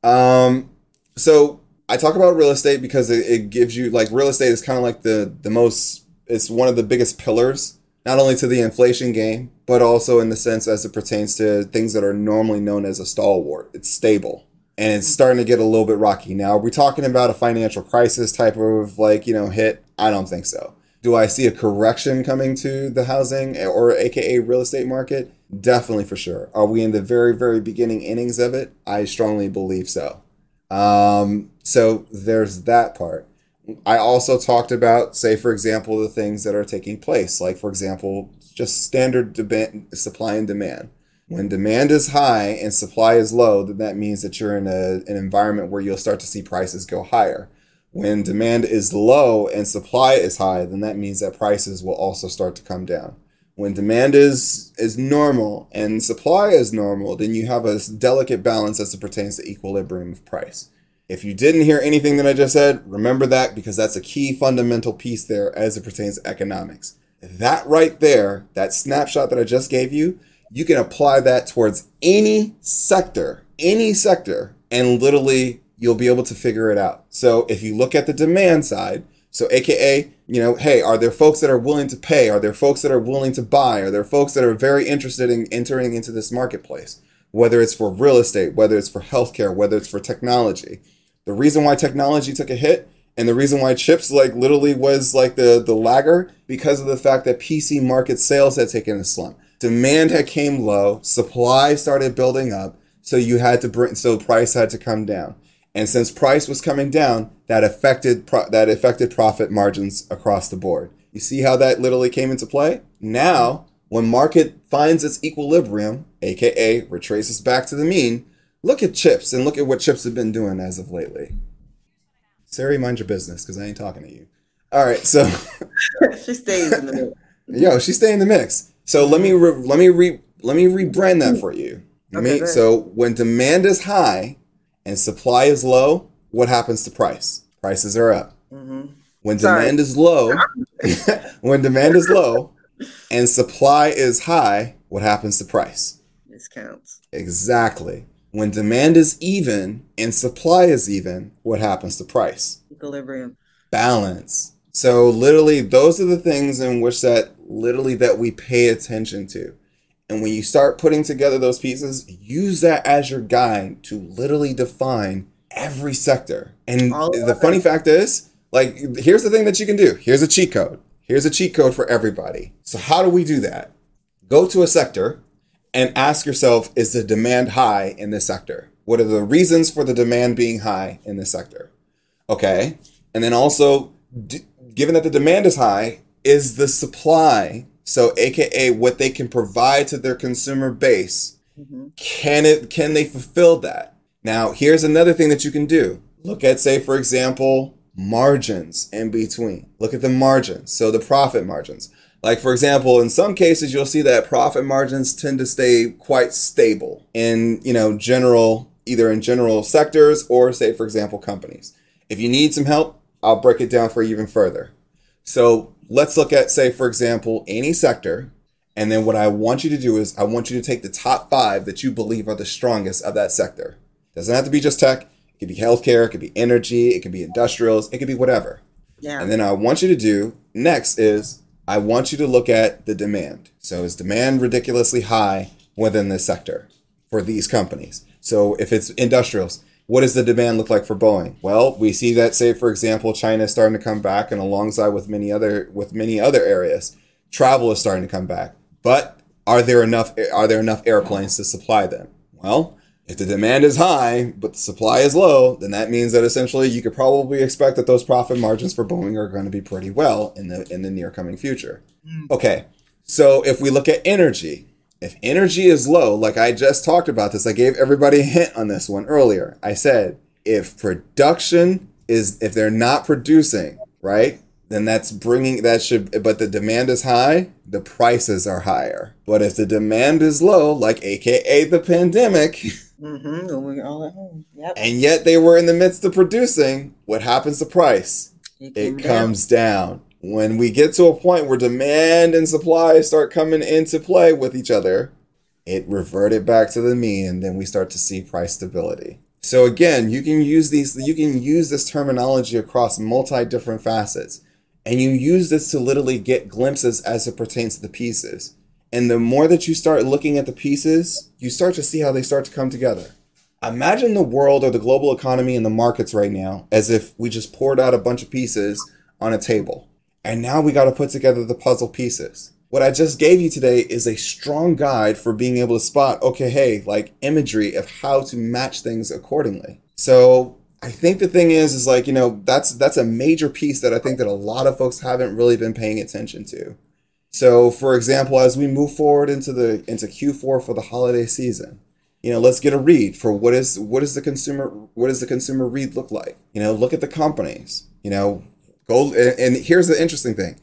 Um, so I talk about real estate because it, it gives you like real estate is kind of like the the most it's one of the biggest pillars not only to the inflation game but also in the sense as it pertains to things that are normally known as a stalwart. It's stable and it's starting to get a little bit rocky. Now, are we talking about a financial crisis type of like, you know, hit? I don't think so. Do I see a correction coming to the housing or aka real estate market? Definitely for sure. Are we in the very, very beginning innings of it? I strongly believe so. Um, so there's that part. I also talked about, say, for example, the things that are taking place, like, for example, just standard demand, supply and demand. When demand is high and supply is low, then that means that you're in a, an environment where you'll start to see prices go higher. When demand is low and supply is high, then that means that prices will also start to come down. When demand is is normal and supply is normal, then you have a delicate balance as it pertains to equilibrium of price. If you didn't hear anything that I just said, remember that because that's a key fundamental piece there as it pertains to economics. That right there, that snapshot that I just gave you, you can apply that towards any sector, any sector, and literally you'll be able to figure it out. So if you look at the demand side, so AKA, you know, hey, are there folks that are willing to pay? Are there folks that are willing to buy? Are there folks that are very interested in entering into this marketplace? Whether it's for real estate, whether it's for healthcare, whether it's for technology. The reason why technology took a hit and the reason why chips like literally was like the the lagger because of the fact that PC market sales had taken a slump. Demand had came low, supply started building up, so you had to bring so price had to come down. And since price was coming down, that affected pro- that affected profit margins across the board. You see how that literally came into play? Now, when market finds its equilibrium, aka retraces back to the mean, look at chips and look at what chips have been doing as of lately. Siri, mind your business because I ain't talking to you. All right, so she stays in the mix. Yo, she stay in the mix. So let me re- let me re- let me rebrand that for you. Okay, me, so when demand is high and supply is low, what happens to price? Prices are up. hmm When Sorry. demand is low, when demand is low and supply is high, what happens to price? This counts. Exactly. When demand is even and supply is even, what happens to price? Equilibrium. balance. So literally those are the things in which that literally that we pay attention to. And when you start putting together those pieces, use that as your guide to literally define every sector. And the funny fact is, like here's the thing that you can do. Here's a cheat code. Here's a cheat code for everybody. So how do we do that? Go to a sector and ask yourself is the demand high in this sector? What are the reasons for the demand being high in this sector? Okay. And then also, d- given that the demand is high, is the supply, so AKA what they can provide to their consumer base, hmm can it can they fulfill that? Now, here's another thing that you can do. Look at, say, for example, margins in between. Look at the margins, so the profit margins. Like for example, in some cases you'll see that profit margins tend to stay quite stable in, you know, general either in general sectors or say for example companies. If you need some help, I'll break it down for you even further. So, let's look at say for example any sector and then what I want you to do is I want you to take the top 5 that you believe are the strongest of that sector. Doesn't have to be just tech. It could be healthcare, it could be energy, it could be industrials, it could be whatever. Yeah. And then I want you to do next is I want you to look at the demand. So is demand ridiculously high within this sector for these companies? So if it's industrials, what does the demand look like for Boeing? Well, we see that say for example China is starting to come back and alongside with many other with many other areas, travel is starting to come back. But are there enough are there enough airplanes to supply them? Well, if the demand is high but the supply is low, then that means that essentially you could probably expect that those profit margins for Boeing are going to be pretty well in the in the near coming future. Hmm. Okay. So if we look at energy, if energy is low, like I just talked about this, I gave everybody a hint on this one earlier. I said if production is if they're not producing, right? Then that's bringing that should but the demand is high, the prices are higher. But if the demand is low, like aka the pandemic, Mm-hmm. We're all at home. Yep. and yet they were in the midst of producing, what happens to price? It It down. comes down. When we get to a point where demand and supply start coming into play with each other, it reverted back to the mean, and then we start to see price stability. So again, you can use these you can use this terminology across multi different facets. And you use this to literally get glimpses as it pertains to the pieces. And the more that you start looking at the pieces, you start to see how they start to come together. Imagine the world or the global economy and the markets right now as if we just poured out a bunch of pieces on a table. And now we got to put together the puzzle pieces. What I just gave you today is a strong guide for being able to spot, okay, hey, like imagery of how to match things accordingly. So I think the thing is, is like, you know, that's that's a major piece that I think that a lot of folks haven't really been paying attention to. So, for example, as we move forward into the into Q4 for the holiday season, you know, let's get a read for what is what is the consumer what does the consumer read look like? You know, look at the companies. You know, go and, and here's the interesting thing: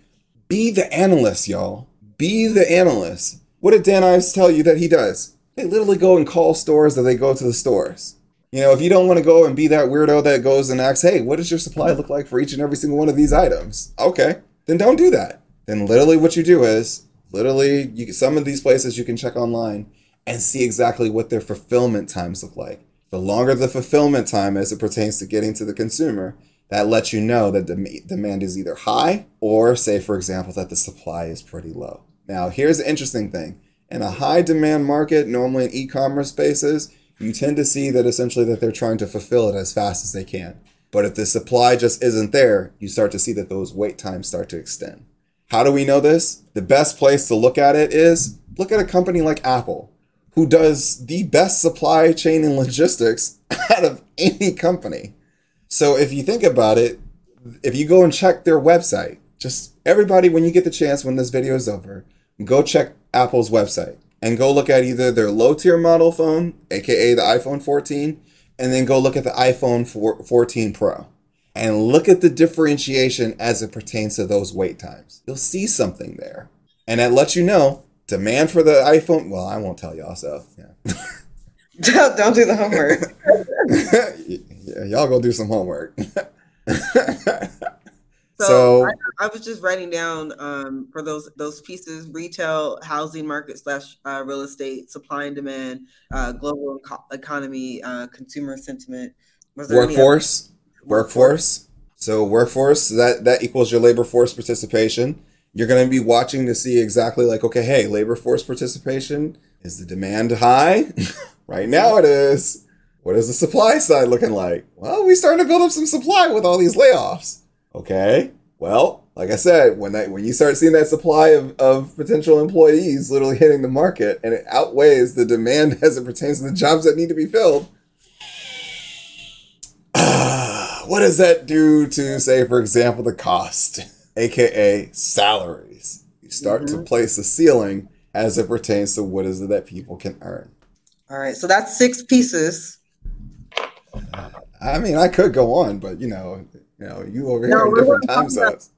be the analyst, y'all. Be the analyst. What did Dan Ives tell you that he does? They literally go and call stores that they go to the stores. You know, if you don't want to go and be that weirdo that goes and asks, hey, what does your supply look like for each and every single one of these items? Okay, then don't do that then literally what you do is literally you some of these places you can check online and see exactly what their fulfillment times look like. The longer the fulfillment time as it pertains to getting to the consumer, that lets you know that the demand is either high or say for example that the supply is pretty low. Now, here's the interesting thing. In a high demand market, normally in e-commerce spaces, you tend to see that essentially that they're trying to fulfill it as fast as they can. But if the supply just isn't there, you start to see that those wait times start to extend. How do we know this? The best place to look at it is look at a company like Apple, who does the best supply chain and logistics out of any company. So if you think about it, if you go and check their website, just everybody, when you get the chance, when this video is over, go check Apple's website and go look at either their low tier model phone, aka the iPhone 14, and then go look at the iPhone 14 Pro and look at the differentiation as it pertains to those wait times. You'll see something there. And that lets you know demand for the iPhone. Well, I won't tell y'all, so yeah. don't, don't do the homework. yeah, y'all go do some homework. So, so I, I, was just writing down um, for those those pieces: retail, housing market slash uh, real estate, supply and demand, uh, global economy, uh, consumer sentiment. Workforce workforce. So workforce that that equals your labor force participation. You're going to be watching to see exactly like okay, hey, labor force participation is the demand high? right now it is. What is the supply side looking like? Well, we starting to build up some supply with all these layoffs. Okay. Well, like I said, when that when you start seeing that supply of, of potential employees literally hitting the market and it outweighs the demand as it pertains to the jobs that need to be filled, what does that do to, say, for example, the cost, aka salaries? You start mm-hmm. to place a ceiling as it pertains to what is it that people can earn. All right, so that's six pieces. I mean, I could go on, but you know, you know, you over here no, in different time zones.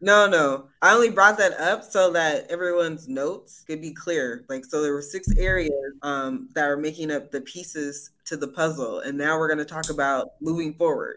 No, no. I only brought that up so that everyone's notes could be clear. Like, so there were six areas um, that are making up the pieces to the puzzle, and now we're going to talk about moving forward.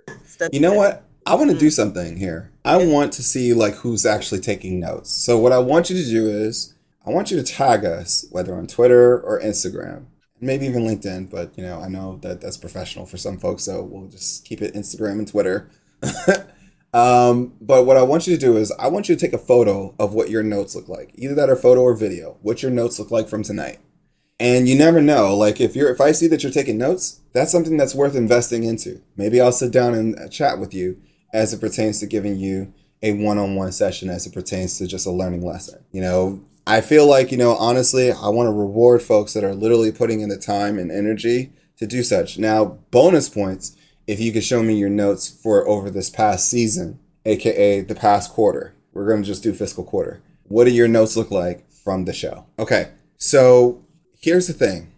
you know what? I want to do mm-hmm. something here. I want to see like who's actually taking notes. So what I want you to do is I want you to tag us, whether on Twitter or Instagram, maybe even LinkedIn. But you know, I know that that's professional for some folks, so we'll just keep it Instagram and Twitter. Um, but what I want you to do is I want you to take a photo of what your notes look like, either that or photo or video, what your notes look like from tonight. And you never know, like if you're if I see that you're taking notes, that's something that's worth investing into. Maybe I'll sit down and uh, chat with you as it pertains to giving you a one-on-one session as it pertains to just a learning lesson. You know, I feel like, you know, honestly, I want to reward folks that are literally putting in the time and energy to do such. Now, bonus points if you could show me your notes for over this past season, aka the past quarter. We're going to just do fiscal quarter. What do your notes look like from the show? Okay, so here's the thing.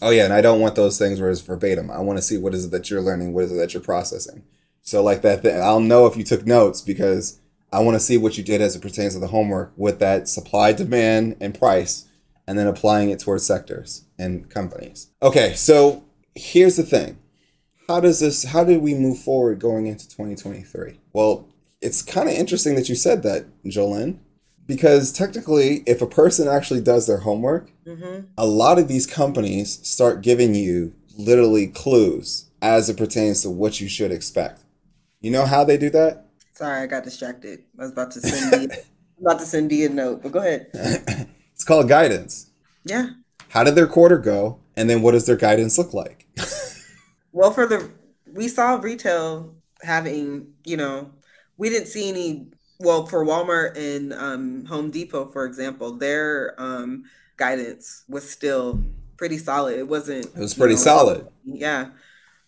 Oh yeah, and I don't want those things where it's verbatim. I want to see what is it that you're learning, what is it that you're processing. So like that, thing, I'll know if you took notes because I want to see what you did as it pertains to the homework with that supply, demand, and price, and then applying it towards sectors and companies. Okay, so here's the thing how does this how do we move forward going into 2023 well it's kind of interesting that you said that jolene because technically if a person actually does their homework mm-hmm. a lot of these companies start giving you literally clues as it pertains to what you should expect you know how they do that sorry i got distracted i was about to send you about to send you a note but go ahead it's called guidance yeah how did their quarter go and then what does their guidance look like well, for the we saw retail having, you know, we didn't see any. Well, for Walmart and um, Home Depot, for example, their um, guidance was still pretty solid. It wasn't. It was pretty know, solid. Yeah.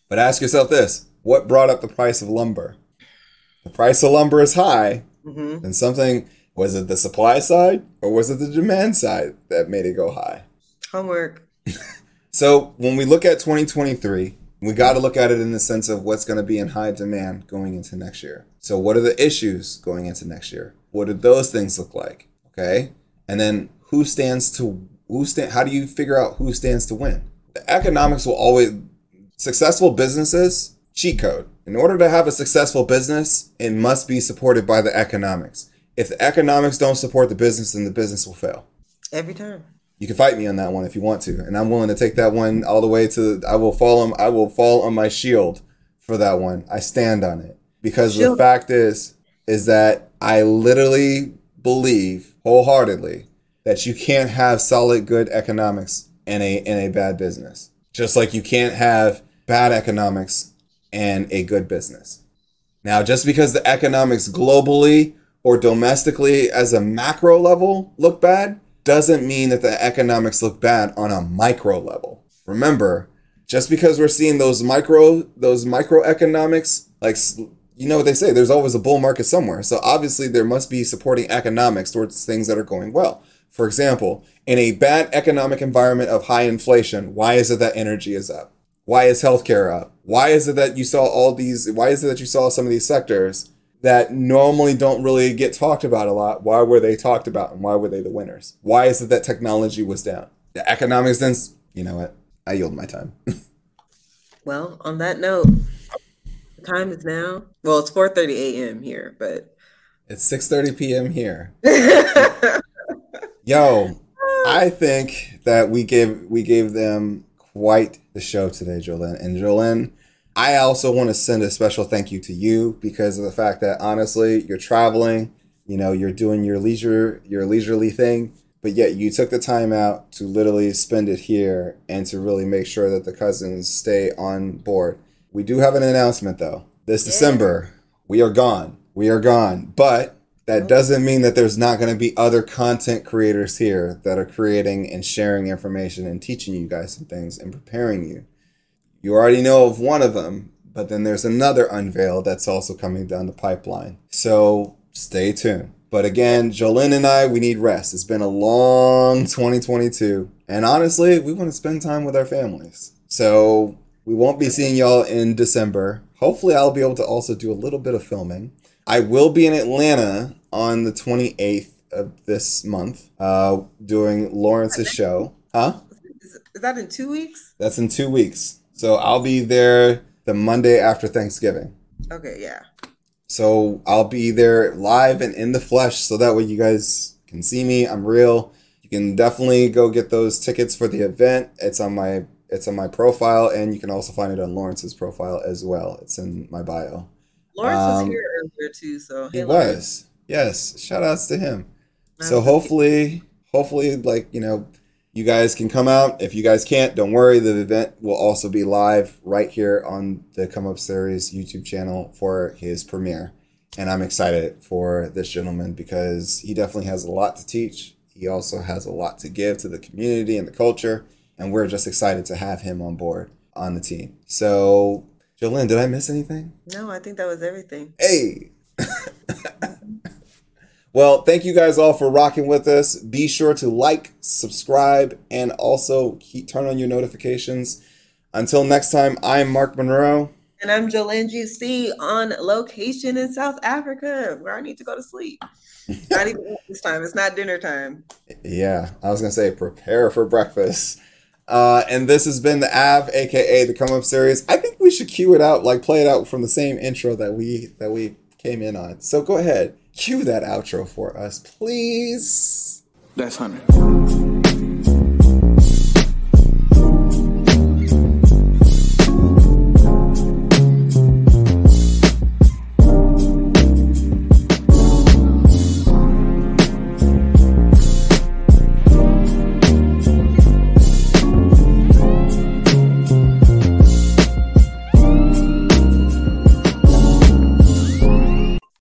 But ask yourself this: What brought up the price of lumber? The price of lumber is high, mm-hmm. and something Was it the supply side or was it the demand side that made it go high? Homework. So when we look at 2023, we got to look at it in the sense of what's going to be in high demand going into next year. So what are the issues going into next year? What do those things look like? Okay, and then who stands to who stand? How do you figure out who stands to win? The economics will always successful businesses cheat code. In order to have a successful business, it must be supported by the economics. If the economics don't support the business, then the business will fail. Every time. You can fight me on that one if you want to, and I'm willing to take that one all the way to. I will fall on. I will fall on my shield for that one. I stand on it because shield. the fact is, is that I literally believe wholeheartedly that you can't have solid good economics in a in a bad business. Just like you can't have bad economics and a good business. Now, just because the economics globally or domestically as a macro level look bad doesn't mean that the economics look bad on a micro level. Remember, just because we're seeing those micro those microeconomics like you know what they say there's always a bull market somewhere so obviously there must be supporting economics towards things that are going well for example in a bad economic environment of high inflation why is it that energy is up why is healthcare up why is it that you saw all these why is it that you saw some of these sectors that normally don't really get talked about a lot. Why were they talked about and why were they the winners? Why is it that technology was down? The economics then, you know what? I yield my time. well, on that note, the time is now. Well, it's 4:30 a.m. here, but it's 6:30 p.m. here. Yo, I think that we gave we gave them quite the show today, Jolene. And Jolene, I also want to send a special thank you to you because of the fact that honestly, you're traveling, you know, you're doing your leisure, your leisurely thing, but yet you took the time out to literally spend it here and to really make sure that the cousins stay on board. We do have an announcement though. This yeah. December, we are gone. We are gone. But that doesn't mean that there's not going to be other content creators here that are creating and sharing information and teaching you guys some things and preparing you you already know of one of them, but then there's another unveil that's also coming down the pipeline. So stay tuned. But again, Jolene and I, we need rest. It's been a long 2022. And honestly, we want to spend time with our families. So we won't be seeing y'all in December. Hopefully, I'll be able to also do a little bit of filming. I will be in Atlanta on the 28th of this month, uh, doing Lawrence's show. Huh? Is that in two weeks? That's in two weeks. So I'll be there the Monday after Thanksgiving. Okay, yeah. So I'll be there live and in the flesh so that way you guys can see me. I'm real. You can definitely go get those tickets for the event. It's on my it's on my profile and you can also find it on Lawrence's profile as well. It's in my bio. Lawrence um, was here earlier too, so he was. Yes. Shout outs to him. So hopefully hopefully like, you know, you guys can come out. If you guys can't, don't worry. The event will also be live right here on the Come Up Series YouTube channel for his premiere. And I'm excited for this gentleman because he definitely has a lot to teach. He also has a lot to give to the community and the culture. And we're just excited to have him on board on the team. So, Jolene, did I miss anything? No, I think that was everything. Hey! Well, thank you guys all for rocking with us. Be sure to like, subscribe, and also keep, turn on your notifications. Until next time, I'm Mark Monroe. And I'm Jolene GC on location in South Africa, where I need to go to sleep. not even this time. It's not dinner time. Yeah, I was gonna say prepare for breakfast. Uh, and this has been the Av, aka the Come Up series. I think we should cue it out, like play it out from the same intro that we that we came in on. So go ahead. Cue that outro for us, please. That's 100.